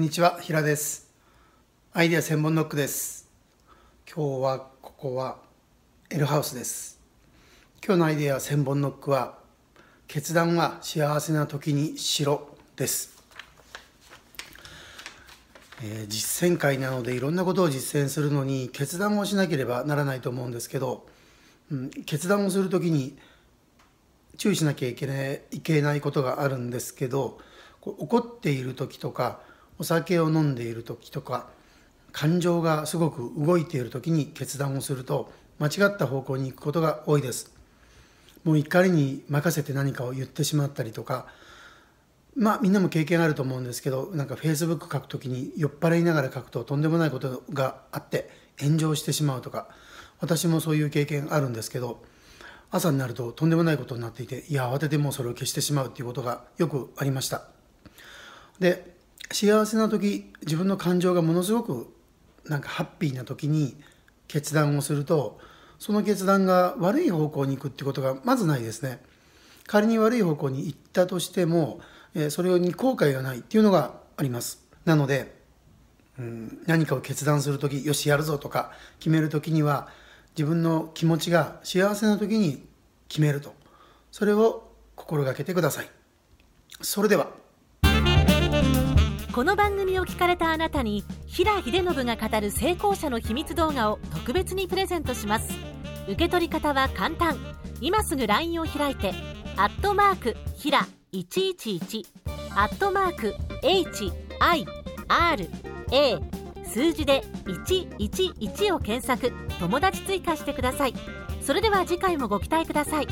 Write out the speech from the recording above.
にちは平です。アイデア専門ノックです。今日はここは L ハウスです。今日のアイデア専門ノックは決断は幸せな時にしろです。えー、実践会なのでいろんなことを実践するのに決断をしなければならないと思うんですけど、うん、決断をする時に注意しなきゃいけないいけないことがあるんですけど怒っている時とかお酒を飲んでいる時とか感情がすごく動いている時に決断をすると間違った方向に行くことが多いです。もう怒りに任せて何かを言ってしまったりとかまあみんなも経験あると思うんですけどなんかフェイスブック書くときに酔っ払いながら書くととんでもないことがあって炎上してしまうとか私もそういう経験あるんですけど朝になるととんでもないことになっていていや慌ててもうそれを消してしまうっていうことがよくありましたで幸せな時自分の感情がものすごくなんかハッピーな時に決断をするとその決断が悪い方向に行くってことがまずないですね。仮に悪い方向に行ったとしてもそれに後悔がないっていうのがあります。なので、うん、何かを決断する時よしやるぞとか決める時には自分の気持ちが幸せな時に決めると。それを心がけてください。それでは。この番組を聞かれたあなたに平秀信が語る成功者の秘密動画を特別にプレゼントします。受け取り方は簡単。今すぐ LINE を開いて「アットマークひら111」「アットマーク HIRA」数字で111を検索。友達追加してください。それでは次回もご期待ください。